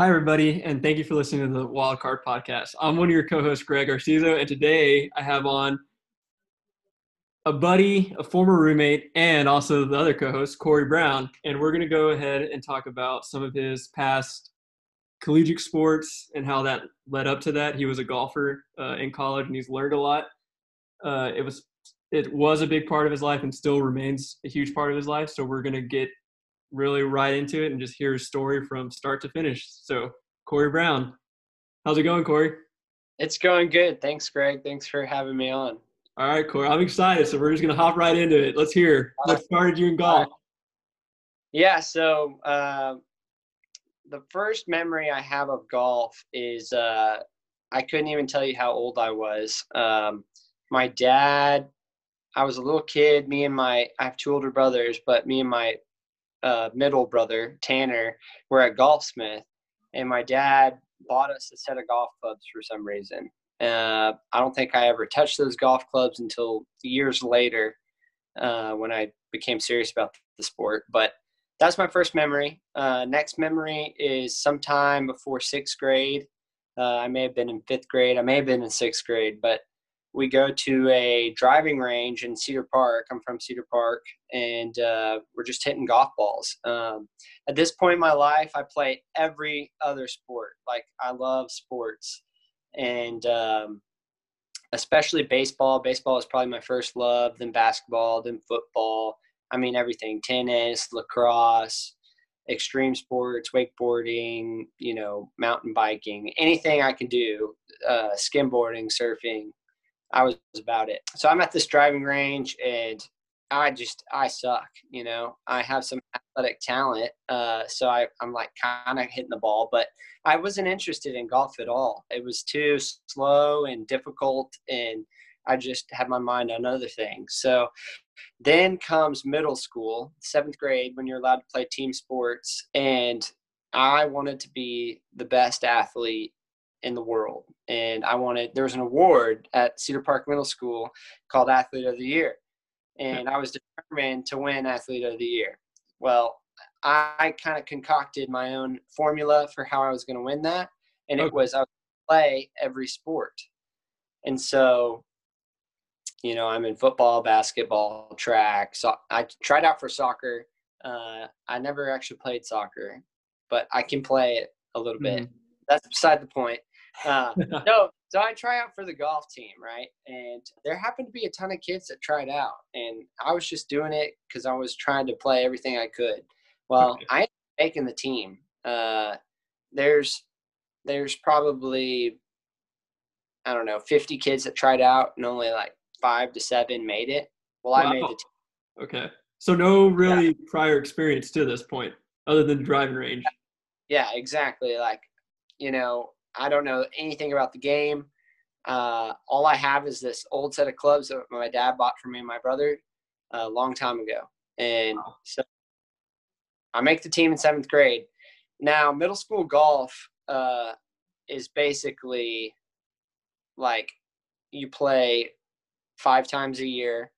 Hi, everybody, and thank you for listening to the Wild Card Podcast. I'm one of your co-hosts, Greg Arcizo, and today I have on a buddy, a former roommate, and also the other co-host, Corey Brown, and we're going to go ahead and talk about some of his past collegiate sports and how that led up to that. He was a golfer uh, in college, and he's learned a lot. Uh, it was it was a big part of his life, and still remains a huge part of his life. So we're going to get really right into it and just hear his story from start to finish. So, Corey Brown, how's it going, Corey? It's going good. Thanks, Greg. Thanks for having me on. All right, Corey, I'm excited. So we're just gonna hop right into it. Let's hear what started you in golf. Yeah, so uh, the first memory I have of golf is uh, I couldn't even tell you how old I was. Um, my dad, I was a little kid. Me and my, I have two older brothers, but me and my uh, middle brother Tanner were at Golfsmith, and my dad bought us a set of golf clubs for some reason. Uh, I don't think I ever touched those golf clubs until years later uh, when I became serious about the sport. But that's my first memory. Uh, next memory is sometime before sixth grade. Uh, I may have been in fifth grade. I may have been in sixth grade, but we go to a driving range in Cedar Park. I'm from Cedar Park, and uh, we're just hitting golf balls. Um, at this point in my life, I play every other sport. Like I love sports, and um, especially baseball. Baseball is probably my first love. Then basketball, then football. I mean everything: tennis, lacrosse, extreme sports, wakeboarding. You know, mountain biking, anything I can do. Uh, skimboarding, surfing I was about it. So I'm at this driving range and I just I suck, you know. I have some athletic talent, uh, so I, I'm like kind of hitting the ball, but I wasn't interested in golf at all. It was too slow and difficult, and I just had my mind on other things. So then comes middle school, seventh grade, when you're allowed to play team sports, and I wanted to be the best athlete in the world. And I wanted, there was an award at Cedar Park Middle School called Athlete of the Year. And I was determined to win Athlete of the Year. Well, I kind of concocted my own formula for how I was going to win that. And it was I would play every sport. And so, you know, I'm in football, basketball, track. So I tried out for soccer. Uh, I never actually played soccer, but I can play it a little bit. Mm-hmm. That's beside the point. Uh, no, so I try out for the golf team, right? And there happened to be a ton of kids that tried out, and I was just doing it because I was trying to play everything I could. Well, okay. I making the team. Uh, there's there's probably I don't know 50 kids that tried out, and only like five to seven made it. Well, wow. I made the team. Okay, so no really yeah. prior experience to this point, other than driving range. Yeah, exactly. Like, you know, I don't know anything about the game. Uh, all I have is this old set of clubs that my dad bought for me and my brother a long time ago. And so I make the team in seventh grade. Now, middle school golf uh, is basically like you play five times a year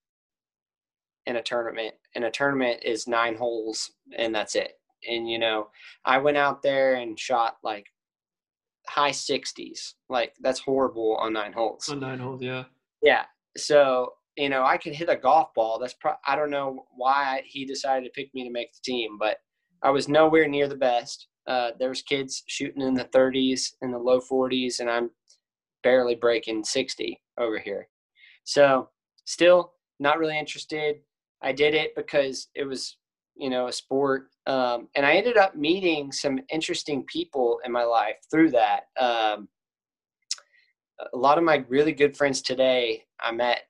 in a tournament, and a tournament is nine holes, and that's it. And you know, I went out there and shot like high 60s. Like that's horrible on nine holes. On nine holes, yeah. Yeah. So you know, I could hit a golf ball. That's pro- I don't know why he decided to pick me to make the team, but I was nowhere near the best. Uh, there was kids shooting in the 30s and the low 40s, and I'm barely breaking 60 over here. So still not really interested. I did it because it was you know a sport um, and i ended up meeting some interesting people in my life through that um, a lot of my really good friends today i met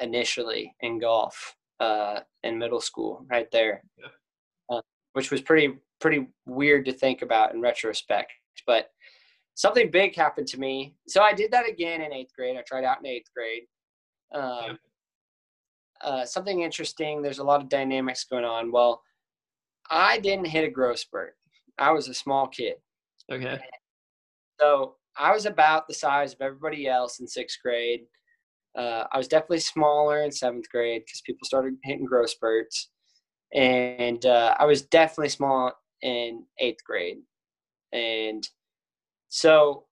initially in golf uh, in middle school right there yeah. uh, which was pretty pretty weird to think about in retrospect but something big happened to me so i did that again in eighth grade i tried out in eighth grade um, yeah uh, something interesting. There's a lot of dynamics going on. Well, I didn't hit a growth spurt. I was a small kid. Okay. So I was about the size of everybody else in sixth grade. Uh, I was definitely smaller in seventh grade because people started hitting growth spurts, and uh, I was definitely small in eighth grade. And so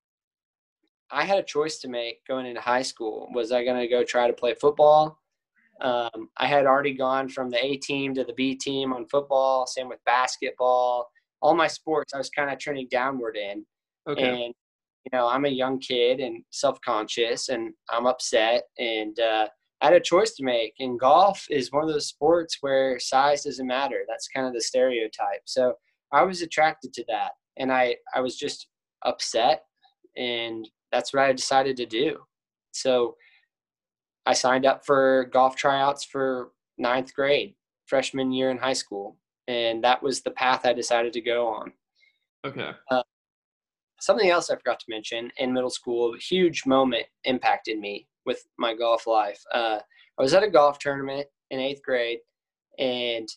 I had a choice to make going into high school. Was I going to go try to play football? Um, I had already gone from the A team to the B team on football, same with basketball. All my sports, I was kind of trending downward in. Okay. And, you know, I'm a young kid and self conscious and I'm upset. And uh, I had a choice to make. And golf is one of those sports where size doesn't matter. That's kind of the stereotype. So I was attracted to that. And I, I was just upset. And that's what I decided to do. So I signed up for golf tryouts for ninth grade, freshman year in high school. And that was the path I decided to go on. Okay. Uh, something else I forgot to mention in middle school, a huge moment impacted me with my golf life. Uh, I was at a golf tournament in eighth grade, and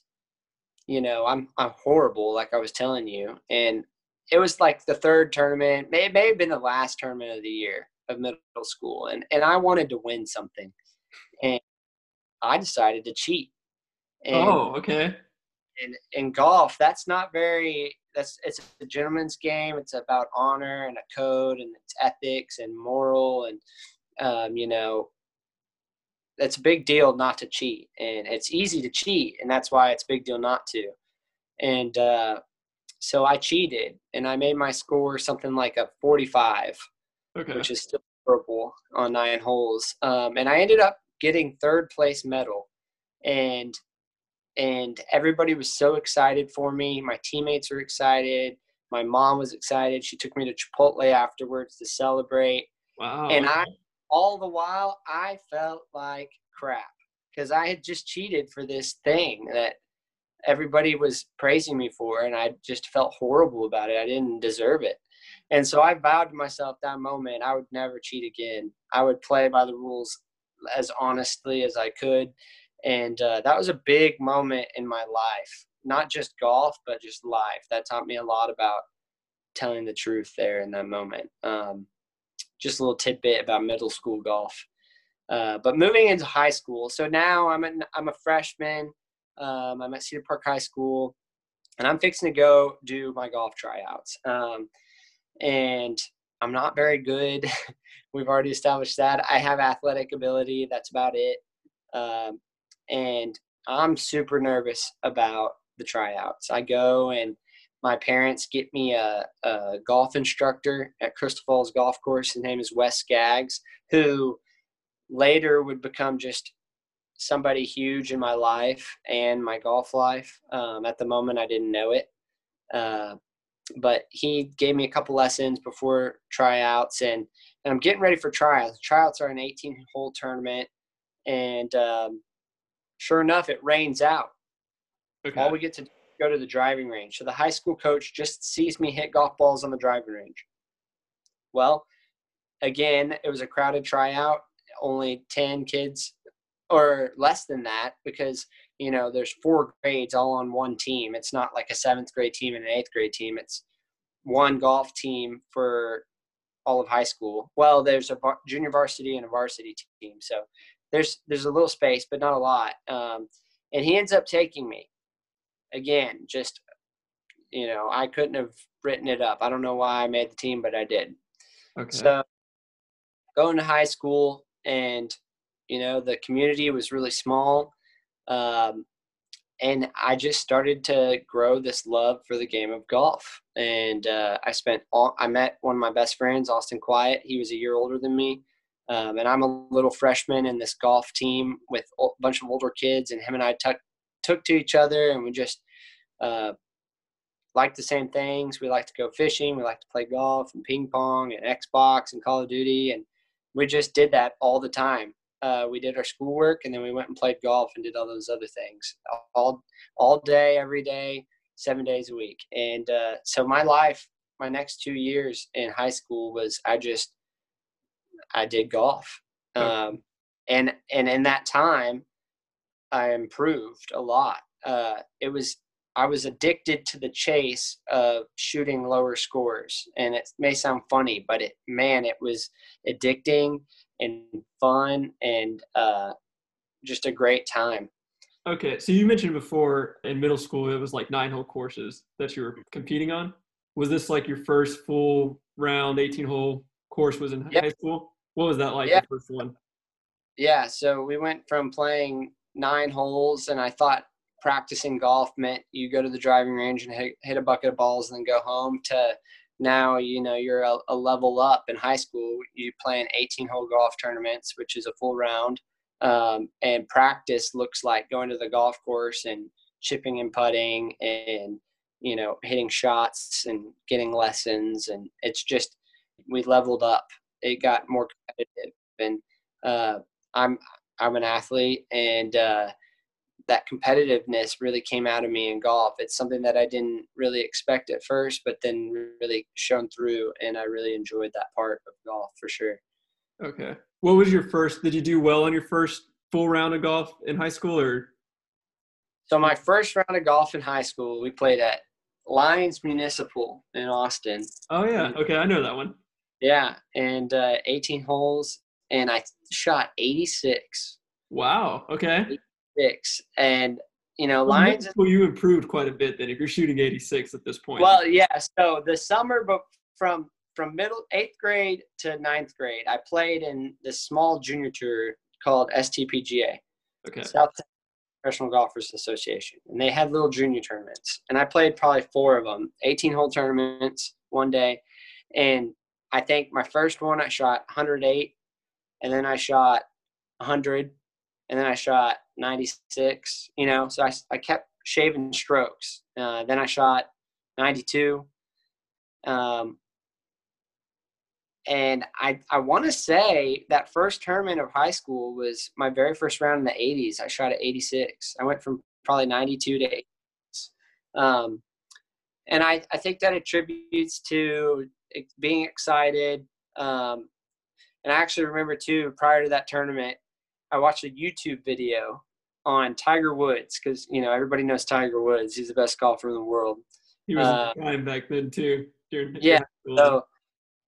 you know I'm I'm horrible, like I was telling you, and it was like the third tournament, may, may have been the last tournament of the year of middle school, and and I wanted to win something, and I decided to cheat. And, oh, okay. And in golf, that's not very. That's it's a gentleman's game. It's about honor and a code, and it's ethics and moral, and um, you know, it's a big deal not to cheat, and it's easy to cheat, and that's why it's a big deal not to. And uh, so I cheated, and I made my score something like a 45, okay. which is still horrible on nine holes. Um, and I ended up getting third place medal, and and everybody was so excited for me. My teammates were excited. My mom was excited. She took me to Chipotle afterwards to celebrate. Wow! And I, all the while, I felt like crap because I had just cheated for this thing that everybody was praising me for, and I just felt horrible about it. I didn't deserve it. And so I vowed to myself that moment I would never cheat again. I would play by the rules as honestly as I could. And uh, that was a big moment in my life, not just golf, but just life. That taught me a lot about telling the truth there in that moment. Um, just a little tidbit about middle school golf. Uh, but moving into high school, so now I'm an, I'm a freshman. Um, I'm at Cedar Park High School, and I'm fixing to go do my golf tryouts. Um, and I'm not very good. We've already established that. I have athletic ability. That's about it. Um, and I'm super nervous about the tryouts. I go and my parents get me a, a golf instructor at Crystal Falls Golf Course. His name is Wes Skaggs, who later would become just somebody huge in my life and my golf life. Um, at the moment, I didn't know it. Uh, but he gave me a couple lessons before tryouts, and, and I'm getting ready for tryouts. Tryouts are an 18 hole tournament, and um, sure enough, it rains out. Okay. All we get to go to the driving range. So the high school coach just sees me hit golf balls on the driving range. Well, again, it was a crowded tryout. Only 10 kids or less than that because you know there's four grades all on one team. It's not like a seventh grade team and an eighth grade team. It's one golf team for all of high school. Well there's a junior varsity and a varsity team. So there's there's a little space but not a lot. Um, and he ends up taking me. Again just you know i couldn't have written it up. I don't know why i made the team but i did. Okay. so going to high school and you know, the community was really small. Um, and I just started to grow this love for the game of golf. And uh, I spent all, I met one of my best friends, Austin Quiet. He was a year older than me. Um, and I'm a little freshman in this golf team with a bunch of older kids. And him and I took, took to each other and we just uh, liked the same things. We like to go fishing. We like to play golf and ping pong and Xbox and Call of Duty. And we just did that all the time uh, we did our schoolwork and then we went and played golf and did all those other things all all day every day seven days a week. And uh, so my life my next two years in high school was i just i did golf. Um, and and in that time i improved a lot. Uh, it was i was addicted to the chase of shooting lower scores. And it may sound funny but it man it was addicting and fun and uh, just a great time. Okay, so you mentioned before in middle school it was like nine hole courses that you were competing on. was this like your first full round 18 hole course was in Yeah. high school? What was that like Yeah. the first one? Yeah, so we went from playing nine holes, and I thought practicing golf meant you go to the driving range and hit, hit a bucket of balls and then go home. To now, you know, you're a, a level up in high school. You playing 18 hole golf tournaments, which is a full round, um, and practice looks like going to the golf course and chipping and putting and you know hitting shots and getting lessons, and it's just we leveled up. It got more competitive, and uh, I'm I'm an athlete, and uh, that competitiveness really came out of me in golf. It's something that I didn't really expect at first, but then really shone through, and I really enjoyed that part of golf for sure. Okay. What was your first? Did you do well on your first full round of golf in high school, or So my first round of golf in high school, we played at Lions Municipal in Austin. oh yeah, okay, I know that one. Yeah, and uh, 18 holes, and I shot 86. Wow. Okay. Six, and you know Well, Lions. Well, you improved quite a bit then if you're shooting 86 at this point. Well, yeah. So the summer, but from from middle eighth grade to ninth grade, I played in this small junior tour called STPGA, okay. South Professional Golfers Association, and they had little junior tournaments, and I played probably four of them, 18 hole tournaments one day, and I think my first one I shot 108, and then I shot 100, and then I shot 96. You know, so I I kept shaving strokes. Uh, then I shot 92. Um, and I, I want to say that first tournament of high school was my very first round in the 80s. I shot at 86. I went from probably 92 to 86. Um, and I, I think that attributes to being excited. Um, and I actually remember too, prior to that tournament, I watched a YouTube video on Tiger Woods because, you know, everybody knows Tiger Woods. He's the best golfer in the world. He was uh, prime back then too. During Yeah, school. So,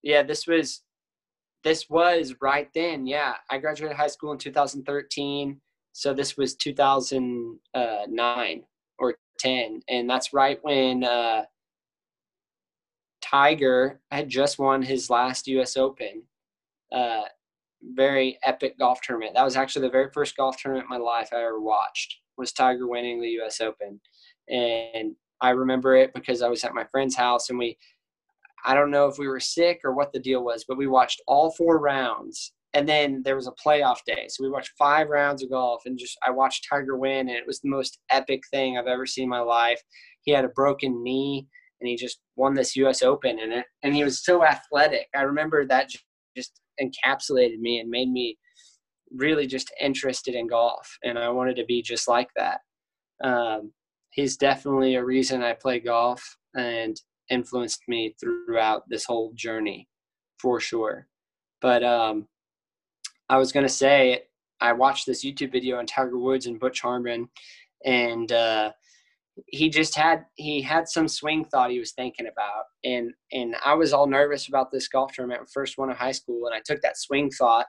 yeah, this was this was right then. Yeah, I graduated high school in 2013, so this was 2009 or 10, and that's right when uh, Tiger had just won his last U.S. Open. Uh, very epic golf tournament. That was actually the very first golf tournament in my life I ever watched. Was Tiger winning the U.S. Open, and I remember it because I was at my friend's house and we I don't know if we were sick or what the deal was, but we watched all four rounds. And then there was a playoff day. So we watched five rounds of golf and just I watched Tiger win and it was the most epic thing I've ever seen in my life. He had a broken knee and he just won this US Open and it and he was so athletic. I remember that just encapsulated me and made me really just interested in golf and I wanted to be just like that. Um, he's definitely a reason I play golf and influenced me throughout this whole journey for sure. But um, I was going to say, I watched this YouTube video on Tiger Woods and Butch Harmon, and uh, he just had he had some swing thought he was thinking about, and and I was all nervous about this golf tournament, first one of high school, and I took that swing thought,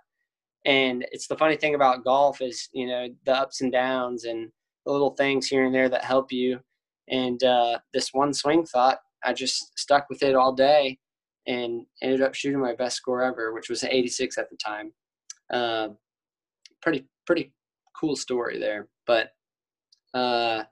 and it's the funny thing about golf is you know the ups and downs and the little things here and there that help you, and uh, this one swing thought I just stuck with it all day and ended up shooting my best score ever, which was an 86 at the time. Uh, pretty pretty cool story there. But uh,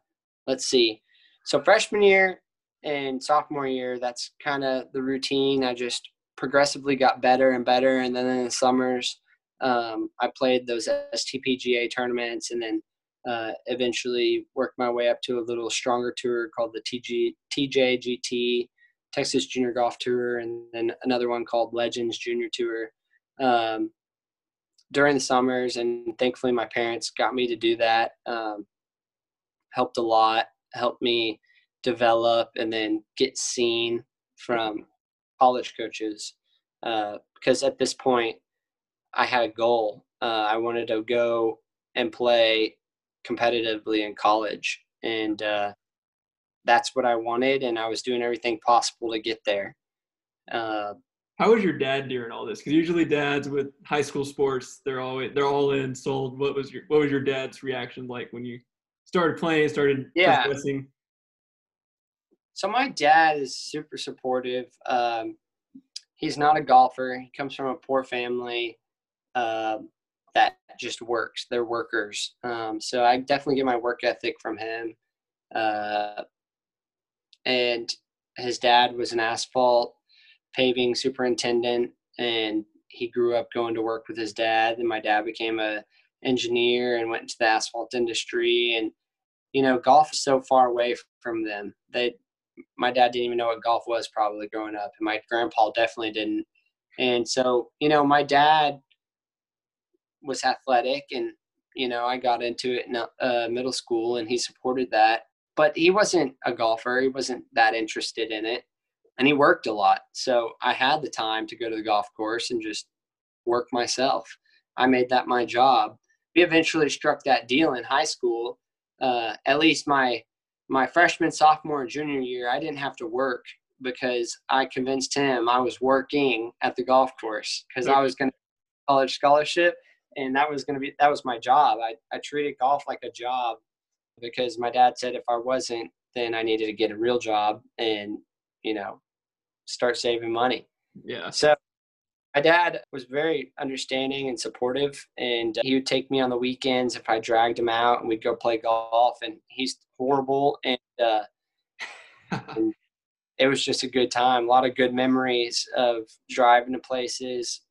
let's see. So freshman year and sophomore year, that's kind of the routine. I just progressively got better and better, and then in the summers, um, I played those STPGA tournaments, and then uh, eventually worked my way up to a little stronger tour called the TG, TJGT, Texas Junior Golf Tour, and then another one called Legends Junior Tour um, during the summers. And thankfully, my parents got me to do that. Um, helped a lot, helped me develop and then get seen from college coaches. Uh, because at this point, I had a goal. Uh, I wanted to go and play competitively in college and uh, that's what i wanted and i was doing everything possible to get there uh, How was your dad during all this? Because usually dads with high school sports, they're always they're all in, sold. What was your what was your dad's reaction like when you started playing, started Yeah. progressing? So my dad is super supportive. Um, he's not a golfer. He comes from a poor family uh, that just works. They're workers. Um, so I definitely get my work ethic from him. Uh, and his dad was an asphalt paving superintendent, and he grew up going to work with his dad. And my dad became a engineer and went into the asphalt industry. And you know, golf is so far away from them. They my dad didn't even know what golf was probably growing up, and my grandpa definitely didn't. And so, you know, my dad was athletic, and you know, I got into it in uh, middle school, and he supported that. But he wasn't a golfer; he wasn't that interested in it, and he worked a lot. So I had the time to go to the golf course and just work myself. I made that my job. We eventually struck that deal in high school. Uh, at least my my freshman, sophomore, and junior year, I didn't have to work because I convinced him I was working at the golf course because I was going to college scholarship and that was going to be that was my job. I, I treated golf like a job because my dad said if I wasn't, then I needed to get a real job and you know start saving money. Yeah. So my dad was very understanding and supportive and he would take me on the weekends if i dragged him out and we'd go play golf and he's horrible and, uh, and it was just a good time a lot of good memories of driving to places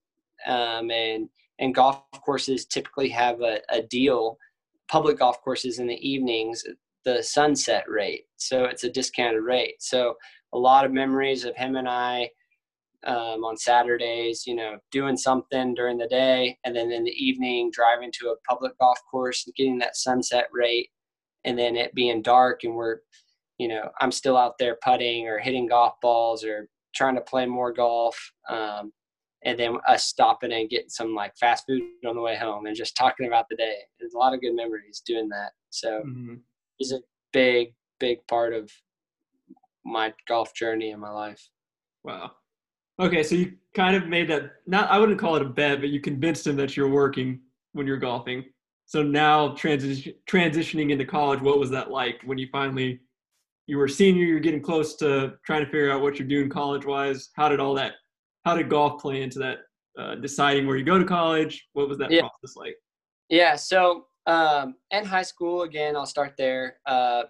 um, and and golf courses typically have a, a deal public golf courses in the evenings the sunset rate so it's a discounted rate. So a lot of memories of him and i um, on Saturdays, you know, doing something during the day, and then in the evening driving to a public golf course and getting that sunset rate, and then it being dark and we're, you know, I'm still out there putting or hitting golf balls or trying to play more golf, um, and then us stopping and getting some like fast food on the way home and just talking about the day. There's a lot of good memories doing that. So mm-hmm. he's a big, big part of my golf journey in my life. Wow. Okay, so you kind of made that not I wouldn't call it a bet, but you convinced him that you're working when you're golfing. So now transition transitioning into college, what was that like when you finally you were a senior, you're getting close to trying to figure out what you're doing college wise. How did all that how did golf play into that uh, deciding where you go to college? What was that yeah. process like? Yeah, so um, in high school, again, I'll start there. Uh,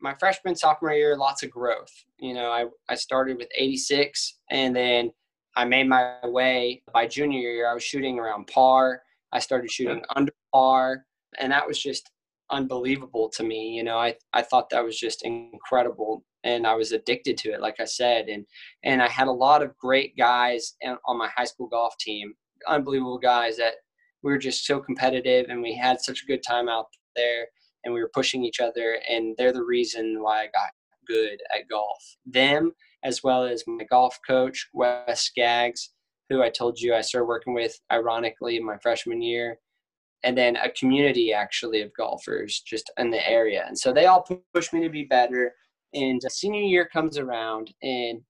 my freshman sophomore year lots of growth. You know i, I started with 86 and then i made my way by junior year i was shooting around par. I started shooting under par and that was just unbelievable to me. You know i, I thought that was just incredible and i was addicted to it like i said and and i had a lot of great guys on my high school golf team unbelievable guys that we were just so competitive and we had such a good time out there and we were pushing each other and they're the reason why I got good at golf. Them as well as my golf coach Wes Skaggs, who I told you I started working with ironically in my freshman year, and then a community actually of golfers just in the area. And so they all pushed me to be better. And uh, senior year comes around and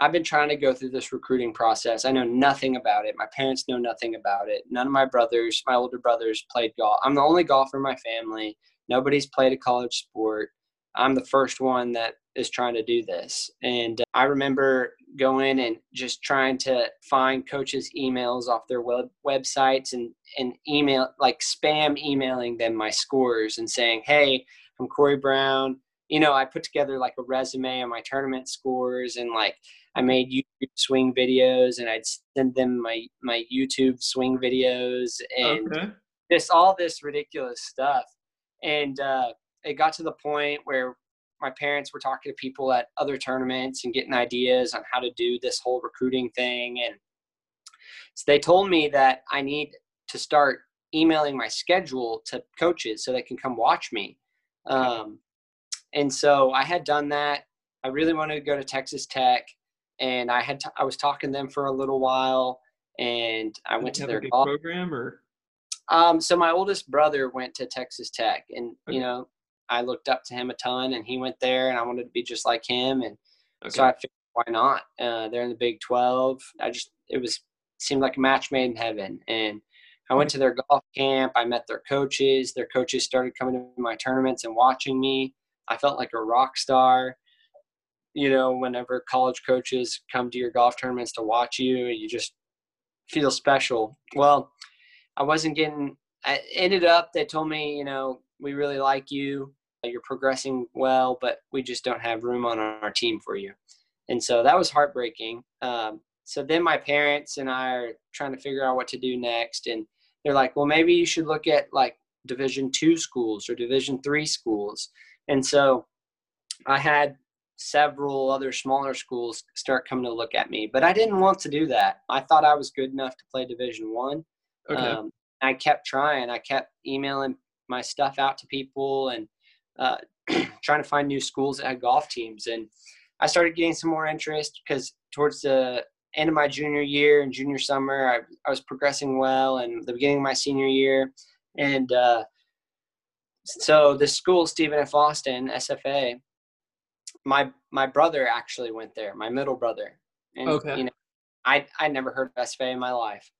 I've been trying to go through this recruiting process. I know nothing about it. My parents know nothing about it. None of my brothers, my older brothers, played golf. I'm the only golfer in my family. Nobody's played a college sport. I'm the first one that is trying to do this. And uh, I remember going and just trying to find coaches' emails off their web websites and, and email, like spam emailing them my scores and saying, hey, I'm Corey Brown. You know, I put together like a resume of my tournament scores and like I made YouTube swing videos and I'd send them my, my YouTube swing videos and okay. just all this ridiculous stuff and uh, it got to the point where my parents were talking to people at other tournaments and getting ideas on how to do this whole recruiting thing. And so they told me that i need to start emailing my schedule to coaches so they can come watch me. Um, and so i had done that. I really wanted to go to texas tech and i had t- I was talking to them for a little while and i went to their program or um, so my oldest brother went to Texas Tech, and okay. you know, I looked up to him a ton, and he went there, and I wanted to be just like him, and okay. so I figured, why not? Uh, they're in the Big Twelve. I just it was seemed like a match made in heaven, and I went to their golf camp. I met their coaches. Their coaches started coming to my tournaments and watching me. I felt like a rock star. you know, whenever college coaches come to your golf tournaments to watch you, you just feel special. Well, I wasn't getting. I ended up. They told me, you know, we really like you. You're progressing well, but we just don't have room on our team for you. And so that was heartbreaking. Um, so then my parents and I are trying to figure out what to do next, and they're like, well, maybe you should look at like Division two schools or Division three schools. And so I had several other smaller schools start coming to look at me, but I didn't want to do that. I thought I was good enough to play Division one. Okay. Um, I kept trying. I kept emailing my stuff out to people and uh, trying to find new schools that had golf teams. And I started getting some more interest because towards the end of my junior year and junior summer, I, I was progressing well, and the beginning of my senior year, and uh, so the school, Stephen F. Austin, SFA, my my brother actually went there, my middle brother. And, okay. You know, I I never heard of SFA in my life,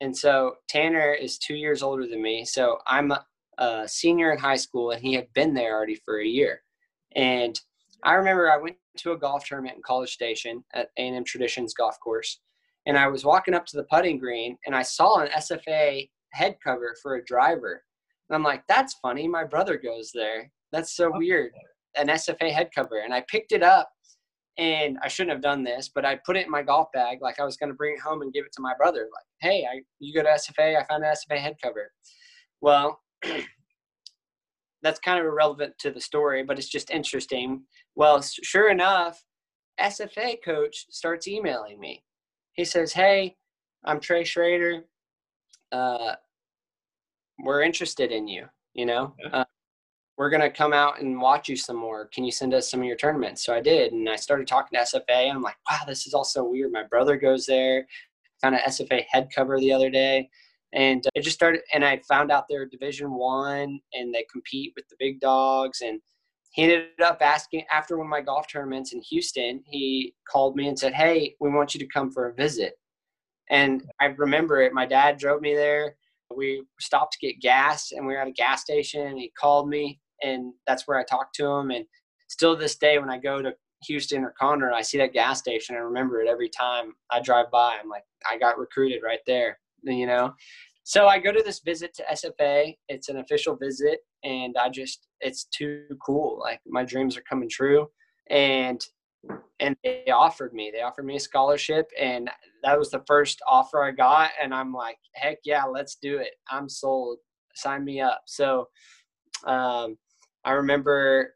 and so Tanner is two years older than me. So I'm a, a senior in high school, and he had been there already for a year. And I remember I went to a golf tournament in College Station at A&M Traditions Golf Course, and I was walking up to the putting green, and I saw an SFA head cover for a driver. And I'm like, that's funny. My brother goes there. That's so weird. An SFA head cover. And I picked it up and I shouldn't have done this, but I put it in my golf bag like I was going to bring it home and give it to my brother. Like, hey, I, you go to SFA, I found an SFA head cover. Well, that's kind of irrelevant to the story, but it's just interesting. Well, sure enough, SFA coach starts emailing me. He says, hey, I'm Trey Schrader uh, we're interested in you. You know, uh, we're gonna come out and watch you some more. Can you send us some of your tournaments? So I did, and I started talking to SFA. And I'm like, wow, this is all so weird. My brother goes there. Found an SFA head cover the other day, and uh, it just started. And I found out they're Division One, and they compete with the big dogs. And he ended up asking after one of my golf tournaments in Houston. He called me and said, "Hey, we want you to come for a visit." And I remember it. My dad drove me there. We stopped to get gas, and we were at a gas station. And he called me, and that's where I talked to him. And still this day, when I go to Houston or Conroe, I see that gas station. I remember it every time I drive by. I'm like, I got recruited right there, you know. So I go to this visit to SFA. It's an official visit, and I just, it's too cool. Like my dreams are coming true, and and they offered me they offered me a scholarship and that was the first offer i got and i'm like heck yeah let's do it i'm sold sign me up so um, i remember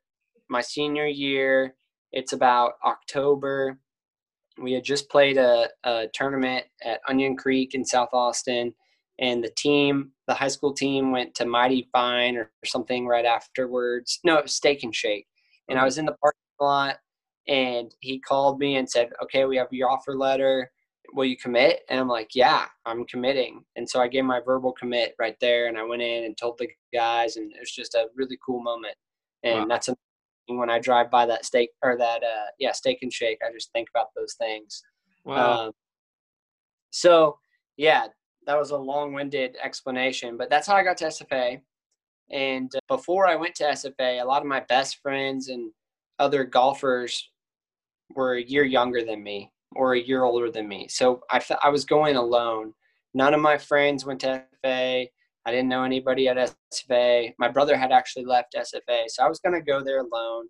my senior year it's about october we had just played a, a tournament at onion creek in south austin and the team the high school team went to mighty fine or, something right afterwards no it was steak and shake and i mm-hmm. was in the parking lot and he called me and said, "Okay, we have your offer letter. Will you commit?" And I'm like, "Yeah, I'm committing." And so I gave my verbal commit right there, and I went in and told the guys, and it was just a really cool moment. And wow. that's when I drive by that steak or that uh, yeah steak and shake, I just think about those things. Wow. Um, so yeah, that was a long-winded explanation, but that's how I got to SFA. And uh, before I went to SFA, a lot of my best friends and other golfers were a year younger than me or a year older than me. So I, I was going alone. None of my friends went to SFA. I didn't know anybody at SFA. My brother had actually left SFA. So I was going to go there alone.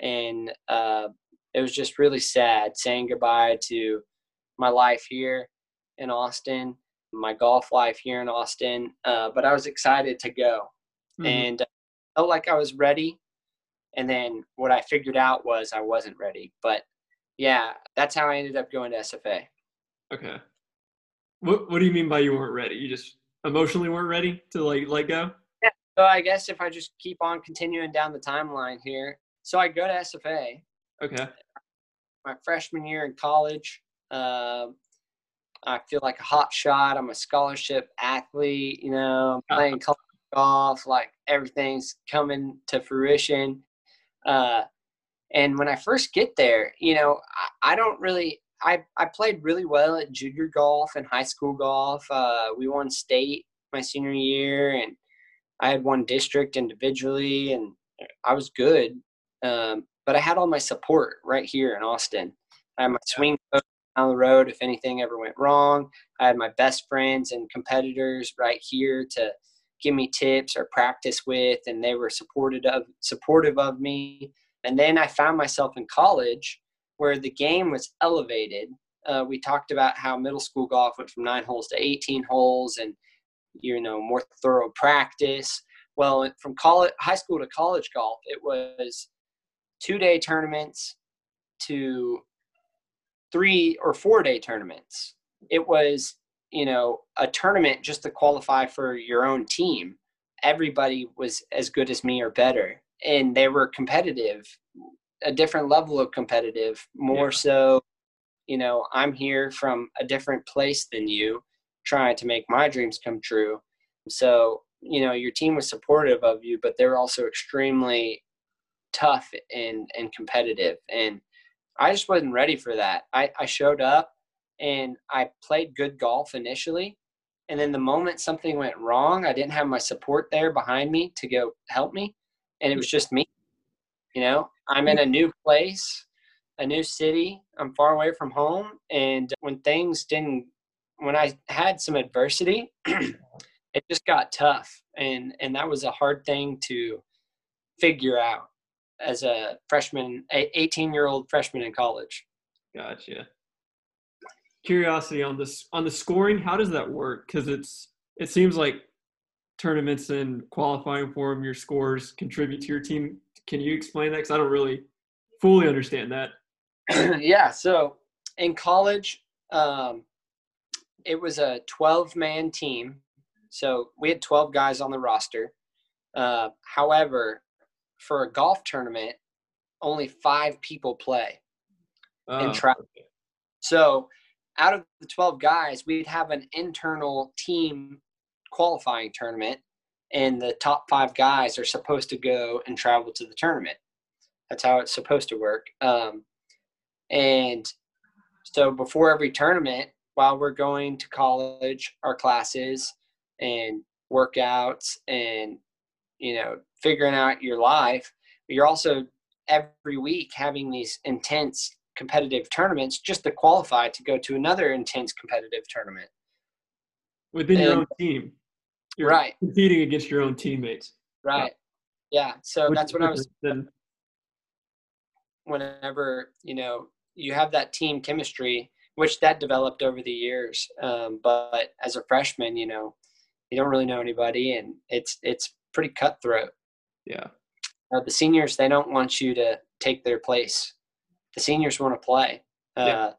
And uh, it was just really sad saying goodbye to my life here in Austin, my golf life here in Austin. Uh, but I was excited to go. Mm-hmm. And I felt like I was ready. And then what I figured out was I wasn't ready. But yeah, that's how I ended up going to SFA. Okay. What What do you mean by you weren't ready? You just emotionally weren't ready to like let go? Yeah. So I guess if I just keep on continuing down the timeline here, so I go to SFA. Okay. My freshman year in college, uh, I feel like a hot shot. I'm a scholarship athlete. You know, I'm playing golf. Like everything's coming to fruition. Uh, and when I first get there, you know, I, I don't really. I, I played really well at junior golf and high school golf. Uh, we won state my senior year, and I had won district individually, and I was good. Um, but I had all my support right here in Austin. I had my swing coach down the road if anything ever went wrong. I had my best friends and competitors right here to give me tips or practice with, and they were supported of supportive of me. And then I found myself in college where the game was elevated. Uh, we talked about how middle school golf went from nine holes to 18 holes, and you know more thorough practice. Well, from college, high school to college golf, it was two day tournaments to three or four day tournaments. It was, you know, a tournament just to qualify for your own team. Everybody was as good as me or better. And they were competitive, a different level of competitive, more yeah. so, you know, I'm here from a different place than you, trying to make my dreams come true. So, you know, your team was supportive of you, but they were also extremely tough and and competitive and i just wasn't ready for that i i showed up and i played good golf initially and then the moment something went wrong i didn't have my support there behind me to go help me and it was just me you know i'm in a new place a new city i'm far away from home and when things didn't when i had some adversity it just got tough and and that was a hard thing to figure out as a freshman, a 18 year old freshman in college. Gotcha. Curiosity on this on the scoring, how does that work? Because it's it seems like tournaments and qualifying for them, your scores contribute to your team. Can you explain that? Because I don't really fully understand that. yeah. So in college, um, it was a 12 man team. So we had 12 guys on the roster. Uh, however, for a golf tournament, only five people play oh. in track. So out of the 12 guys, we'd have an internal team qualifying tournament, and the top five guys are supposed to go and travel to the tournament. That's how it's supposed to work. Um, and so before every tournament, while we're going to college, our classes and workouts and you know figuring out your life you're also every week having these intense competitive tournaments just to qualify to go to another intense competitive tournament within and, your own team you're right competing against your own teammates right yeah, yeah. so Which that's what i was then, whenever you know you have that team chemistry which that developed over the years um, but as a freshman you know you don't really know anybody and it's it's pretty cutthroat. Yeah. Uh, the seniors, they don't want you to take their place. The seniors want to play. Uh, yeah.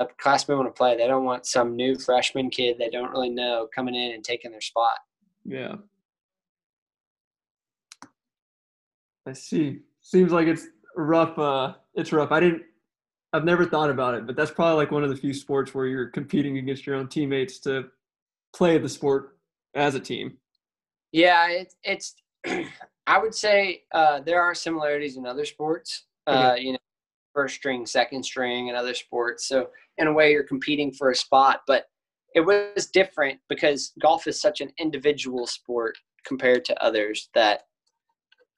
Upperclassmen want to play. They don't want some new freshman kid they don't really know coming in and taking their spot. Yeah. I see. Seems like it's rough. Uh, it's rough. I didn't. I've never thought about it, but that's probably like one of the few sports where you're competing against your own teammates to play the sport as a team. Yeah, it, it's. I would say uh, there are similarities in other sports. Uh, You know, first string, second string, and other sports. So in a way, you're competing for a spot, but it was different because golf is such an individual sport compared to others that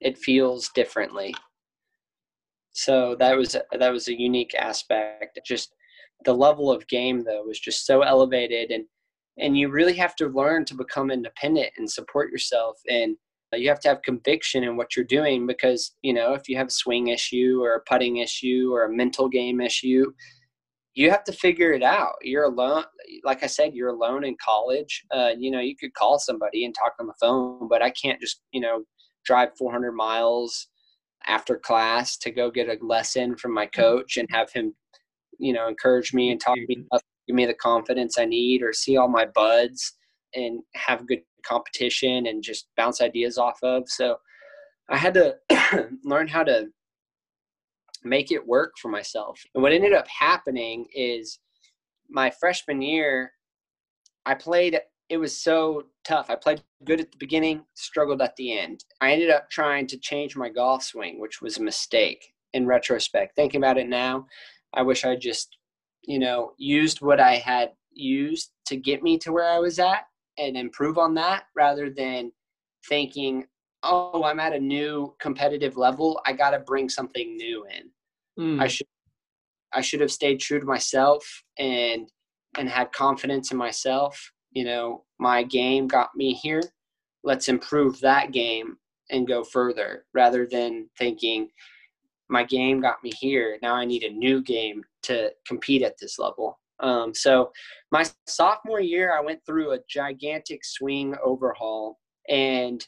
it feels differently. So that was that was a unique aspect. Just the level of game though was just so elevated and and you really have to learn to become independent and support yourself and you have to have conviction in what you're doing because you know if you have a swing issue or a putting issue or a mental game issue you have to figure it out. You're alone like i said you're alone in college. Uh, you know you could call somebody and talk on the phone but i can't just you know drive 400 miles after class to go get a lesson from my coach and have him you know encourage me and talk me up give me the confidence I need or see all my buds and have good competition and just bounce ideas off of. So I had to learn how to make it work for myself. And what ended up happening is my freshman year, I played, it was so tough. I played good at the beginning, struggled at the end. I ended up trying to change my golf swing, which was a mistake in retrospect. Thinking about it now, I wish I just you know, used what I had used to get me to where I was at and improve on that rather than thinking oh, I'm at a new competitive level. I got to bring something new in. Mm. I should I should have stayed true to myself and and had confidence in myself. You know, my game got me here. Let's improve that game and go further rather than thinking my game got me here. Now I need a new game to compete at this level. Um, so my sophomore year, I went through a gigantic swing overhaul and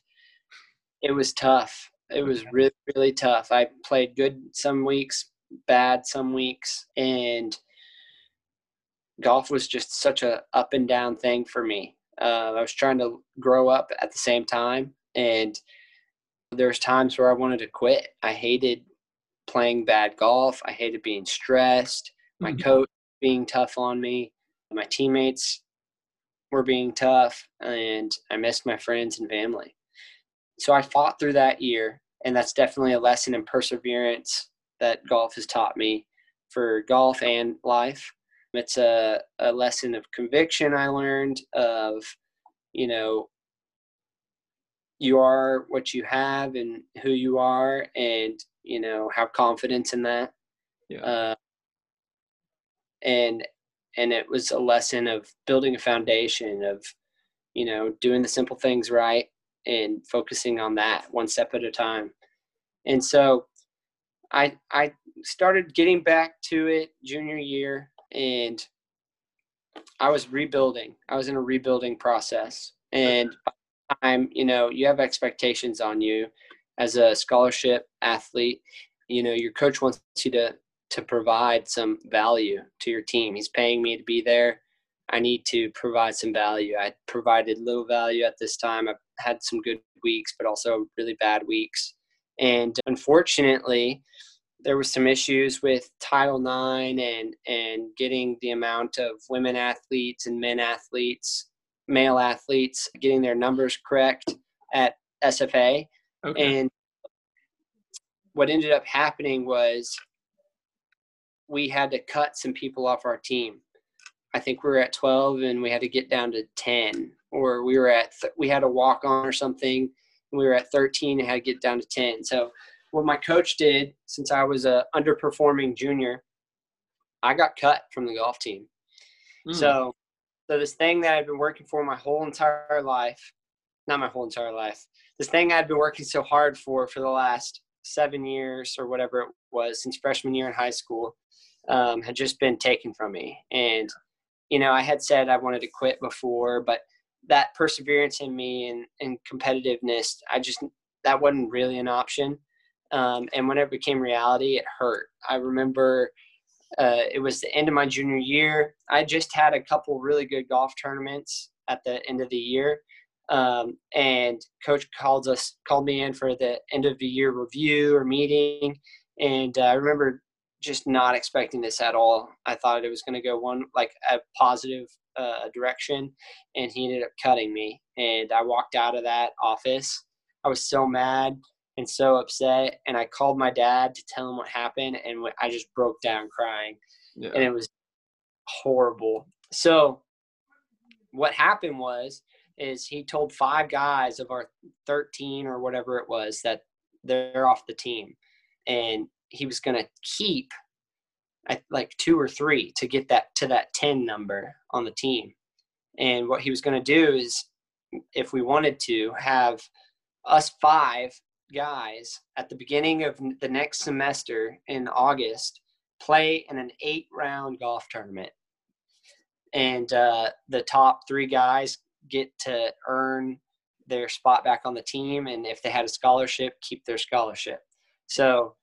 it was tough. It was really, really tough. I played good some weeks, bad some weeks, and golf was just such a up and down thing for me. Uh, I was trying to grow up at the same time, and there's times where I wanted to quit. I hated playing bad golf. I hated being stressed. My mm-hmm. coach being tough on me. My teammates were being tough, and I missed my friends and family. So I fought through that year, and that's definitely a lesson in perseverance that golf has taught me for golf and life. It's a, a lesson of conviction I learned of, you know, you are what you have and who you are, and you know have confidence in that. Yeah. Uh, and and it was a lesson of building a foundation of, you know, doing the simple things right and focusing on that one step at a time. And so, I I started getting back to it junior year, and I was rebuilding. I was in a rebuilding process, and I'm, you know, you have expectations on you as a scholarship athlete. You know, your coach wants you to to provide some value to your team. He's paying me to be there. I need to provide some value. I provided little value at this time. I've had some good weeks, but also really bad weeks. And unfortunately, there was some issues with Title IX and and getting the amount of women athletes and men athletes male athletes getting their numbers correct at SFA. Okay. And what ended up happening was we had to cut some people off our team. I think we were at 12 and we had to get down to 10 or we were at th- we had a walk on or something and we were at 13 and had to get down to 10. So what my coach did since I was a underperforming junior, I got cut from the golf team. Mm. So so this thing that I've been working for my whole entire life, not my whole entire life, this thing I'd been working so hard for for the last seven years or whatever it was since freshman year in high school, um, had just been taken from me. And you know, I had said I wanted to quit before, but that perseverance in me and, and competitiveness, I just that wasn't really an option. Um, and when it became reality, it hurt. I remember uh, it was the end of my junior year. I just had a couple really good golf tournaments at the end of the year, um, and coach called us called me in for the end of the year review or meeting, and uh, I remember just not expecting this at all. I thought it was going to go one like a positive uh, direction, and he ended up cutting me. And I walked out of that office. I was so mad and so upset. And I called my dad to tell him what happened, and I just broke down crying, yeah. and it was horrible. So what happened was is he told five guys of our 13 or whatever it was that they're off the team and he was going to keep like two or three to get that to that 10 number on the team and what he was going to do is if we wanted to have us five guys at the beginning of the next semester in August play in an eight round golf tournament. And uh, the top three guys get to earn their spot back on the team. And if they had a scholarship, keep their scholarship. So,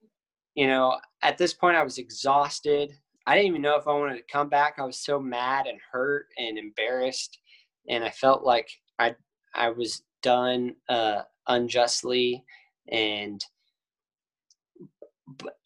you know, at this point, I was exhausted. I didn't even know if I wanted to come back. I was so mad and hurt and embarrassed. And I felt like I, I was done uh, unjustly and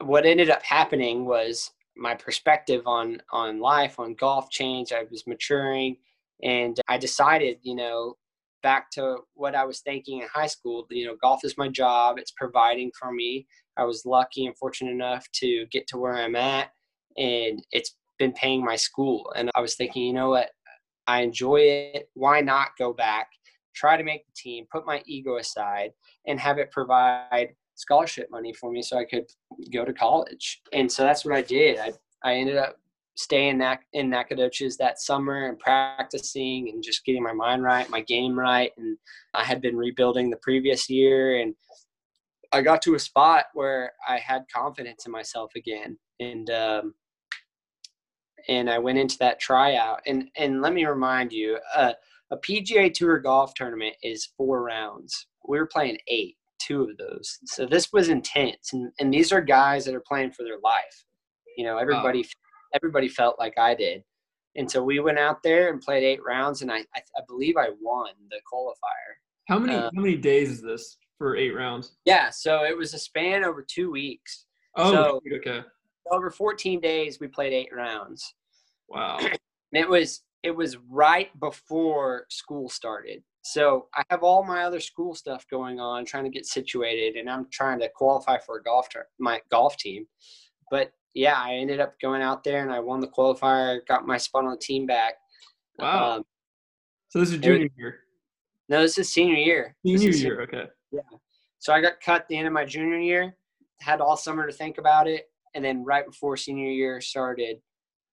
what ended up happening was my perspective on on life on golf changed i was maturing and i decided you know back to what i was thinking in high school you know golf is my job it's providing for me i was lucky and fortunate enough to get to where i'm at and it's been paying my school and i was thinking you know what i enjoy it why not go back try to make the team, put my ego aside, and have it provide scholarship money for me so I could go to college. And so that's what I did. I, I ended up staying that in Nacogdoches that summer and practicing and just getting my mind right, my game right. And I had been rebuilding the previous year and I got to a spot where I had confidence in myself again. And um, and I went into that tryout. And and let me remind you, uh, a PGA Tour golf tournament is four rounds. We were playing eight, two of those. So this was intense, and and these are guys that are playing for their life. You know, everybody wow. Everybody felt like I did. And so we went out there and played eight rounds, and I I, I believe I won the qualifier. How many um, how many days is this for eight rounds? Yeah, so it was a span over two weeks. Oh, so, okay over 14 days we played eight rounds wow and it was it was right before school started so i have all my other school stuff going on trying to get situated and i'm trying to qualify for a golf ter- my golf team but yeah i ended up going out there and i won the qualifier got my spot on the team back wow um, so this is junior year no this is senior year senior year okay yeah so i got cut the end of my junior year had all summer to think about it and then right before senior year started,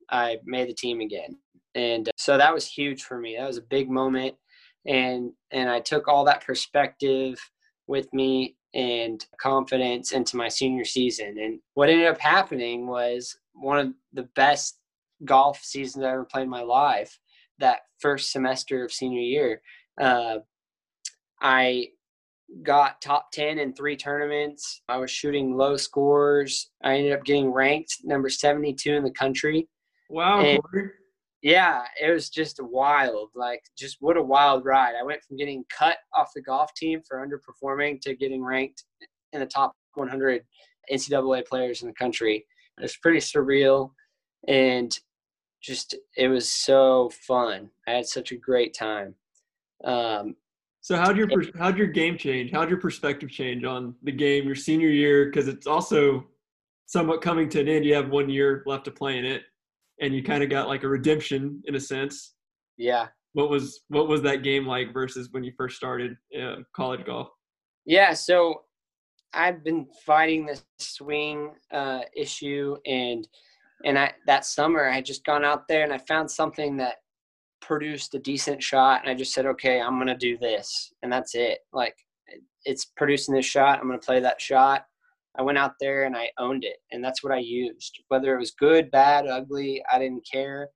I made the team again. And uh, so that was huge for me. That was a big moment. And and I took all that perspective with me and confidence into my senior season. And what ended up happening was one of the best golf seasons I ever played in my life. That first semester of senior year, uh, I got top 10 in three tournaments. I was shooting low scores. I ended up getting ranked number 72 in the country. Wow. And yeah, it was just wild. Like, just what a wild ride. I went from getting cut off the golf team for underperforming to getting ranked in the top 100 NCAA players in the country. It was pretty surreal and just, it was so fun. I had such a great time. Um, so how'd your how'd your game change? How'd your perspective change on the game your senior year? Because it's also somewhat coming to an end. You have one year left to play in it, and you kind of got like a redemption in a sense. Yeah. What was what was that game like versus when you first started uh, college golf? Yeah. So I've been fighting this swing uh, issue, and and I that summer I had just gone out there and I found something that produced a decent shot and I just said, okay, I'm going to do this. And that's it. Like it's producing this shot. I'm going to play that shot. I went out there and I owned it. And that's what I used. Whether it was good, bad, ugly, I didn't care.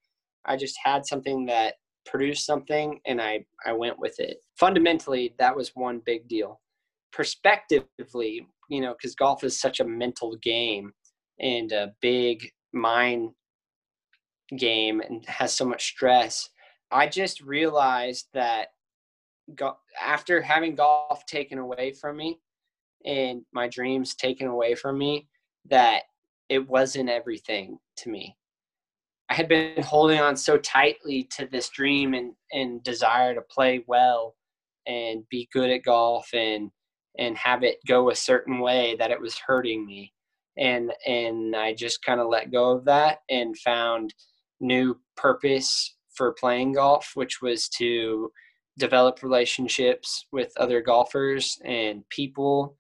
I just had something that produced something and I, I went with it. Fundamentally, that was one big deal. Perspectively, you know, because golf is such a mental game and a big mind game and has so much stress I just realized that go- after having golf taken away from me and my dreams taken away from me, that it wasn't everything to me. I had been holding on so tightly to this dream and, and desire to play well and be good at golf and and have it go a certain way that it was hurting me and and I just kind of let go of that and found new purpose for playing golf, which was to develop relationships with other golfers and people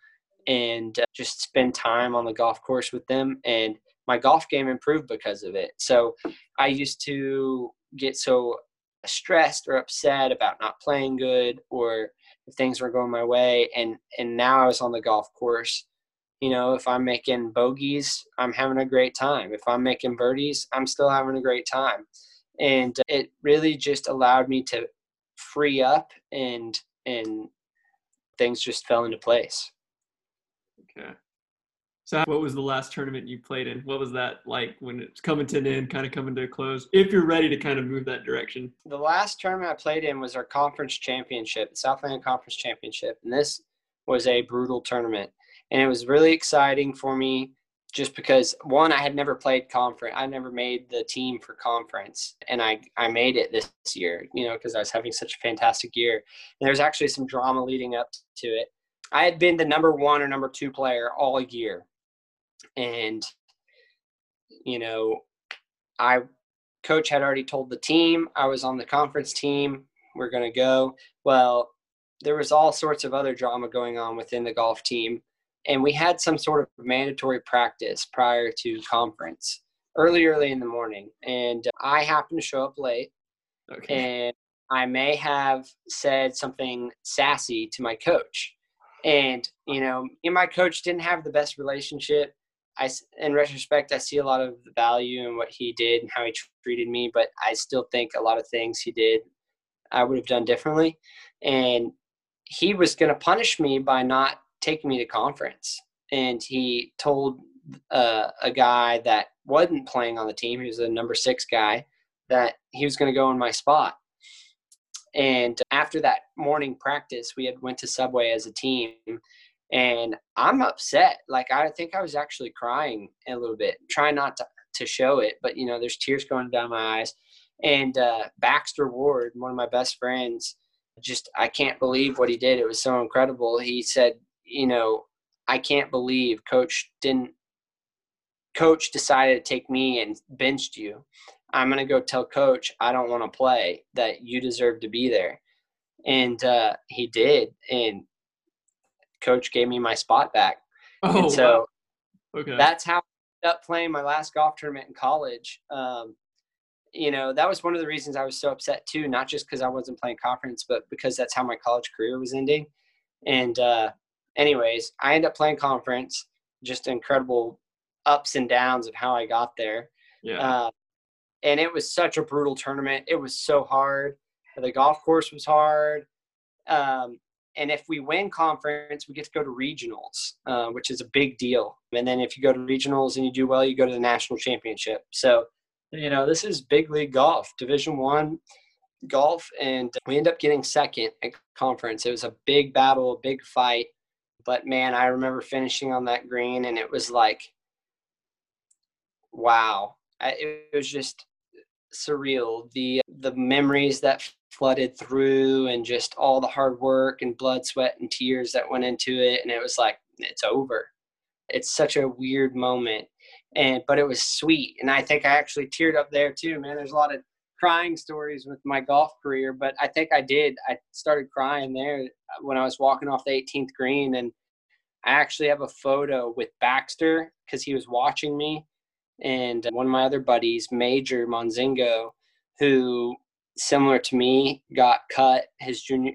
and uh, just spend time on the golf course with them. And my golf game improved because of it. So I used to get so stressed or upset about not playing good or if things were going my way and and now I was on the golf course you know if I'm making bogeys I'm having a great time if I'm making birdies I'm still having a great time and it really just allowed me to free up and and things just fell into place okay. So what was the last tournament you played in? What was that like when it's coming to an end kind of coming to a close if you're ready to kind of move that direction? The last tournament i played in was our conference championship the southland conference championship and this was a brutal tournament. And it was really exciting for me just because one i had never played conference i never made the team for conference and i i made it this year you know because i was having such a fantastic year. And there's actually some drama leading up to it i had been the number one or number two player all year and you know i coach had already told the team i was on the conference team we're going to go well there was all sorts of other drama going on within the golf team. And we had some sort of mandatory practice prior to conference early, early in the morning. And I happened to show up late. Okay. And I may have said something sassy to my coach. And, you know, and my coach didn't have the best relationship. I, in retrospect, I see a lot of the value in what he did and how he treated me, but I still think a lot of things he did I would have done differently. And he was going to punish me by not taking me to conference. And he told uh, a guy that wasn't playing on the team, he was a number six guy, that he was going to go in my spot. And after that morning practice, we had went to Subway as a team, and I'm upset. Like I think I was actually crying a little bit, trying not to to show it, but you know, there's tears going down my eyes. And uh, Baxter Ward, one of my best friends, just I can't believe what he did. It was so incredible. He said, you know, I can't believe Coach didn't. Coach decided to take me and benched you. I'm going to go tell coach I don't want to play, that you deserve to be there. And uh, he did. And coach gave me my spot back. Oh, and so wow. okay. that's how I ended up playing my last golf tournament in college. Um, you know, that was one of the reasons I was so upset too, not just because I wasn't playing conference, but because that's how my college career was ending. And, uh, anyways, I ended up playing conference, just incredible ups and downs of how I got there. Yeah. Uh, and it was such a brutal tournament. It was so hard. The golf course was hard. Um, and if we win conference, we get to go to regionals, uh, which is a big deal. And then if you go to regionals and you do well, you go to the national championship. So, you know, this is big league golf, Division One golf, and we end up getting second at conference. It was a big battle, a big fight. But man, I remember finishing on that green, and it was like, wow! it was just surreal. The the memories that flooded through and just all the hard work and blood, sweat and tears that went into it and it was like it's over. It's such a weird moment. And but it was sweet and I think I actually teared up there too, man. There's a lot of crying stories with my golf career, but I think I did. I started crying there uh, when I was walking off the 18th green and I actually have a photo with Baxter because he was watching me and one of my other buddies, Major Monzingo, who similar to me got cut his junior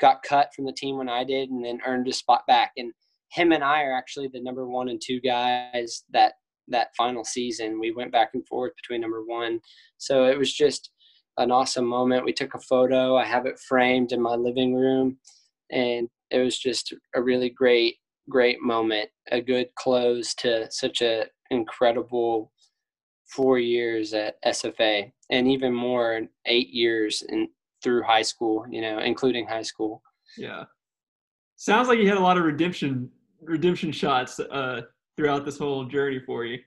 got cut from the team when I did and then earned a spot back. And him and I are actually the number 1 and 2 guys that that final season. We went back and forth between number 1 so it was just an awesome moment. We took a photo. I have it framed in my living room. And it was just a really great great moment a good close to such an incredible four years at SFA and even more eight years in through high school, you know, including high school. Yeah. Sounds like you had a lot of redemption redemption shots uh, throughout this whole journey for you.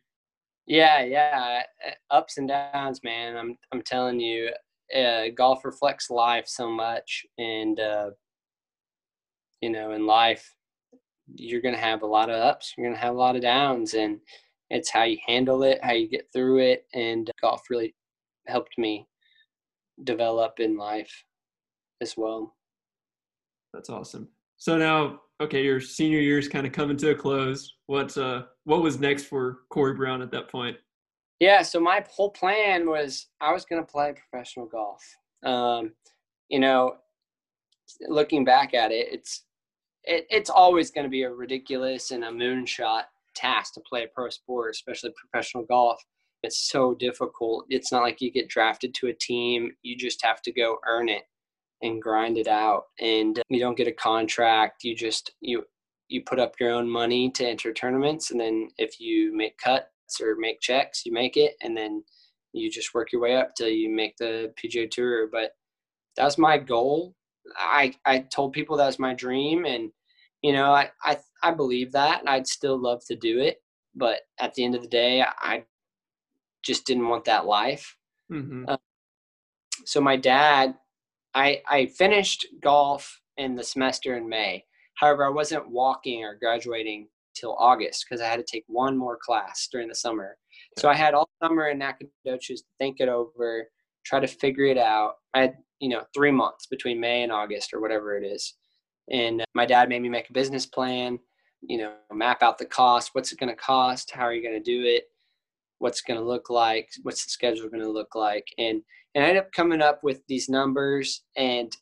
Yeah, yeah, ups and downs, man. I'm I'm telling you, uh, golf reflects life so much, and uh, you know, in life, you're gonna have a lot of ups, you're gonna have a lot of downs, and it's how you handle it, how you get through it, and golf really helped me develop in life as well. That's awesome. So now, okay, your senior year is kind of coming to a close. What's uh, what was next for Corey Brown at that point? Yeah, so my whole plan was I was going to play professional golf. Um, you know, looking back at it, it's it, it's always going to be a ridiculous and a moonshot task to play a pro sport, especially professional golf. It's so difficult. It's not like you get drafted to a team. You just have to go earn it and grind it out. And uh, you don't get a contract. You just you you put up your own money to enter tournaments, and then if you make cuts or make checks, you make it, and then you just work your way up till you make the PGA Tour. But that's my goal. I I told people that was my dream, and you know, I, I, I believe that. and I'd still love to do it. But at the end of the day, I just didn't want that life. Mm-hmm. Uh, so my dad, I, I finished golf in the semester in May. However, I wasn't walking or graduating till August because I had to take one more class during the summer. So I had all summer in Nacogdoches to think it over, try to figure it out. I had, you know, three months between May and August or whatever it is And my dad made me make a business plan, you know, map out the cost. What's it going to cost? How are you going to do it? What's going to look like? What's the schedule going to look like? And and I ended up coming up with these numbers, and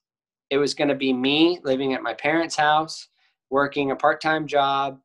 it was going to be me living at my parents' house, working a part-time job,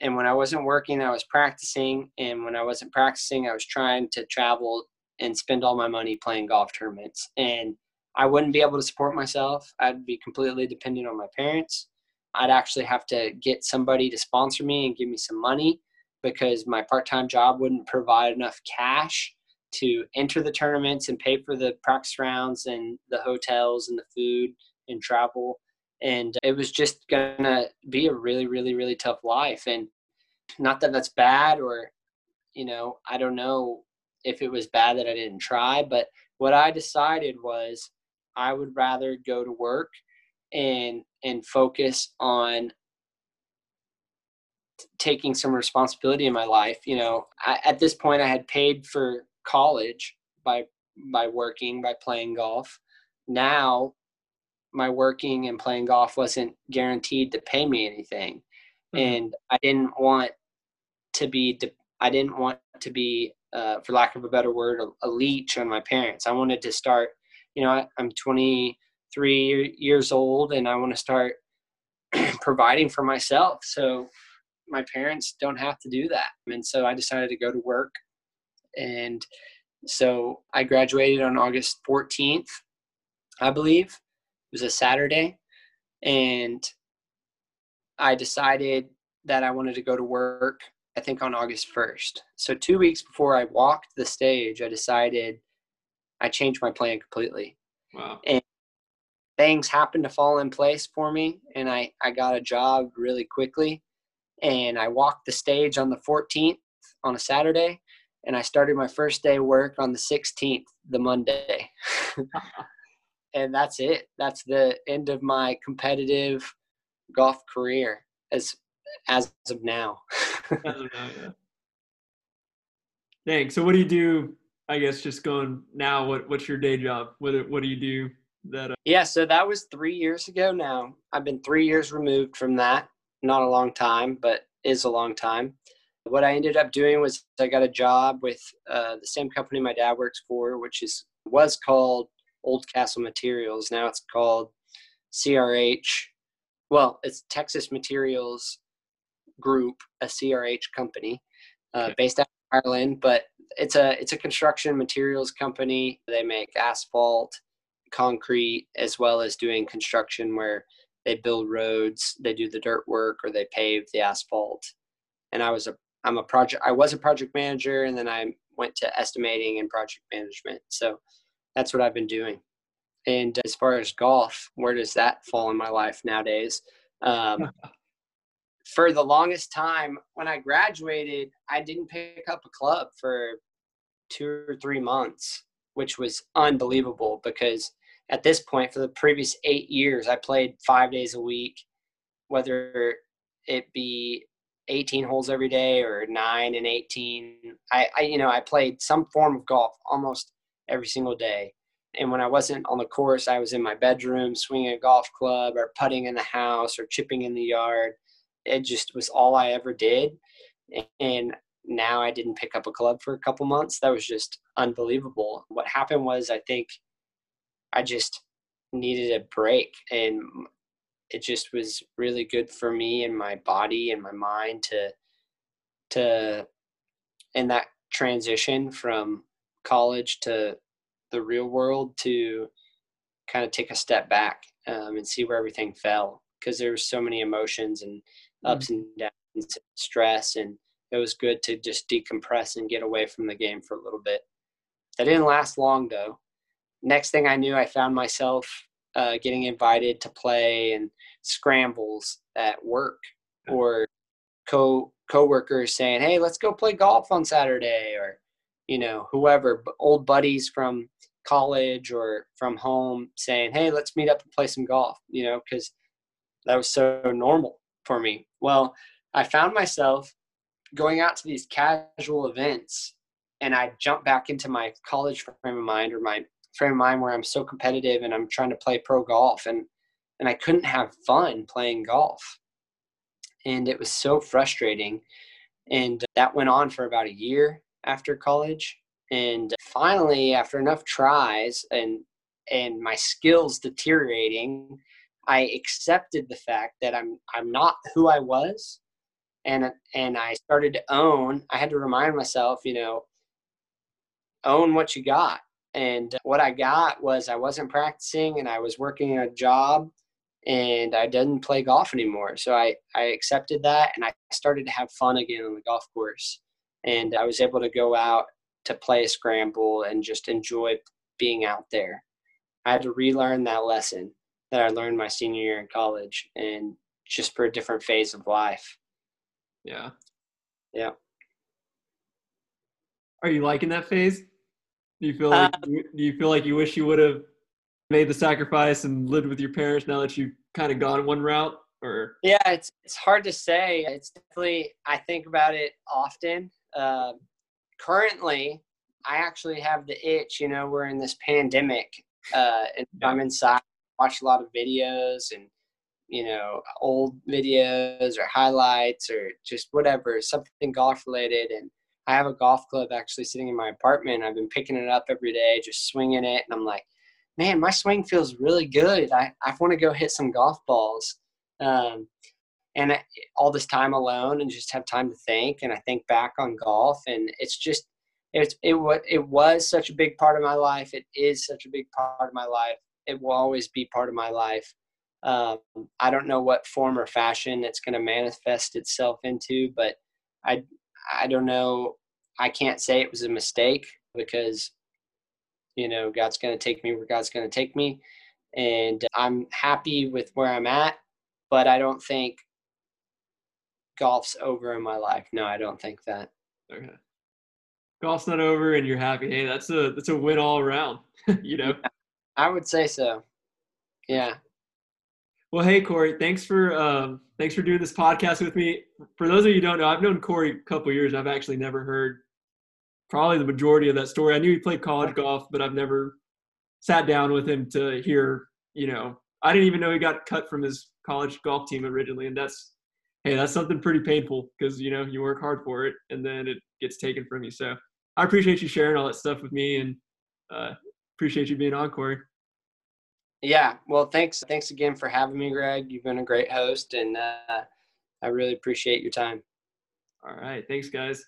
and when I wasn't working, I was practicing, and when I wasn't practicing, I was trying to travel and spend all my money playing golf tournaments. And I wouldn't be able to support myself. I'd be completely dependent on my parents. I'd actually have to get somebody to sponsor me and give me some money because my part time job wouldn't provide enough cash to enter the tournaments and pay for the practice rounds and the hotels and the food and travel. And it was just going to be a really, really, really tough life. And not that that's bad or, you know, I don't know if it was bad that I didn't try, but what I decided was I would rather go to work and and focus on taking some responsibility in my life. You know, I, at this point, I had paid for college by by working by playing golf. Now, my working and playing golf wasn't guaranteed to pay me anything, mm-hmm. and I didn't want to be. I didn't want to be, uh, for lack of a better word, a, a leech on my parents. I wanted to start you know, I, I'm 23 years old and I want to start providing for myself. So my parents don't have to do that. And so I decided to go to work. And so I graduated on August 14th, I believe. It was a Saturday. And I decided that I wanted to go to work, I think on August 1st. So two weeks before I walked the stage, I decided I changed my plan completely. Wow. And things happened to fall in place for me and I, I got a job really quickly. And I walked the stage on the 14th on a Saturday and I started my first day work on the 16th, the Monday. and that's it. That's the end of my competitive golf career as as of now. as of now yeah. Dang. So what do you do I guess just going now, what what's your day job? What what do you do? That uh... yeah, so that was three years ago. Now I've been three years removed from that. Not a long time, but is a long time. What I ended up doing was I got a job with uh, the same company my dad works for, which is was called Oldcastle Materials. Now it's called CRH. Well, it's Texas Materials Group, a CRH company uh, okay. based out of Ireland, but it's a it's a construction materials company. They make asphalt, concrete, as well as doing construction where they build roads, they do the dirt work, or they pave the asphalt. And I was a I'm a project I was a project manager, and then I went to estimating and project management. So that's what I've been doing. And as far as golf, where does that fall in my life nowadays? Um, for the longest time when I graduated, I didn't pick up a club for two or three months, which was unbelievable because at this point, for the previous eight years, I played five days a week, whether it be 18 holes every day or nine and 18. I, I you know, I played some form of golf almost every single day. And when I wasn't on the course, I was in my bedroom swinging a golf club or putting in the house or chipping in the yard it just was all I ever did. And now I didn't pick up a club for a couple months. That was just unbelievable. What happened was I think I just needed a break and it just was really good for me and my body and my mind to to in that transition from college to the real world to kind of take a step back um, and see where everything fell because there were so many emotions and ups mm-hmm. and downs, stress, and it was good to just decompress and get away from the game for a little bit. That didn't last long though. Next thing I knew, I found myself uh, getting invited to play and scrambles at work or co coworkers saying, "Hey, let's go play golf on Saturday," or you know, whoever, old buddies from college or from home saying, "Hey, let's meet up and play some golf," you know, because that was so normal for me? Well, I found myself going out to these casual events and I jump back into my college frame of mind or my frame of mind where I'm so competitive and I'm trying to play pro golf and and I couldn't have fun playing golf. And it was so frustrating. And that went on for about a year after college. And finally, after enough tries and and my skills deteriorating, I accepted the fact that I'm I'm not who I was, and and I started to own. I had to remind myself, you know, own what you got. And what I got was I wasn't practicing, and I was working a job, and I didn't play golf anymore. So I I accepted that, and I started to have fun again on the golf course, and I was able to go out to play a scramble and just enjoy being out there. I had to relearn that lesson that I learned my senior year in college and just for a different phase of life. Yeah. Yeah. Are you liking that phase? Do you feel like um, do you feel like you wish you would have made the sacrifice and lived with your parents now that you've kind of gone one route or yeah it's it's hard to say it's definitely i think about it often uh, currently i actually have the itch you know we're in this pandemic uh, and I'm inside, watch a lot of videos and you know old videos or highlights or just whatever something golf related. And i have a golf club actually sitting in my apartment. I've been picking it up every day just swinging it. And i'm like man my swing feels really good. I, I want to go hit some golf balls. Um, and I, all this time alone and just have time to think and i think back on golf. And it's just it's it it was such a big part of my life. It is such a big part of my life. It will always be part of my life. Um, I don't know what form or fashion it's going to manifest itself into, but I I don't know. I can't say it was a mistake because you know God's going to take me where God's going to take me, and I'm happy with where I'm at. But I don't think golf's over in my life. No, I don't think that. Okay golf's not over and you're happy. Hey, that's a that's a win all around. you know. I would say so. Yeah. Well, hey Corey, thanks for um, thanks for doing this podcast with me. For those of you don't know, I've known Corey a couple years. I've actually never heard probably the majority of that story. I knew he played college golf, but I've never sat down with him to hear. You know, I didn't even know he got cut from his college golf team originally, and that's hey, that's something pretty painful because you know you work hard for it, and then it gets taken from you. So I appreciate you sharing all that stuff with me and uh, appreciate you being on, Corey. Yeah, well, thanks. Thanks again for having me, Greg. You've been a great host, and uh, I really appreciate your time. All right. Thanks, guys.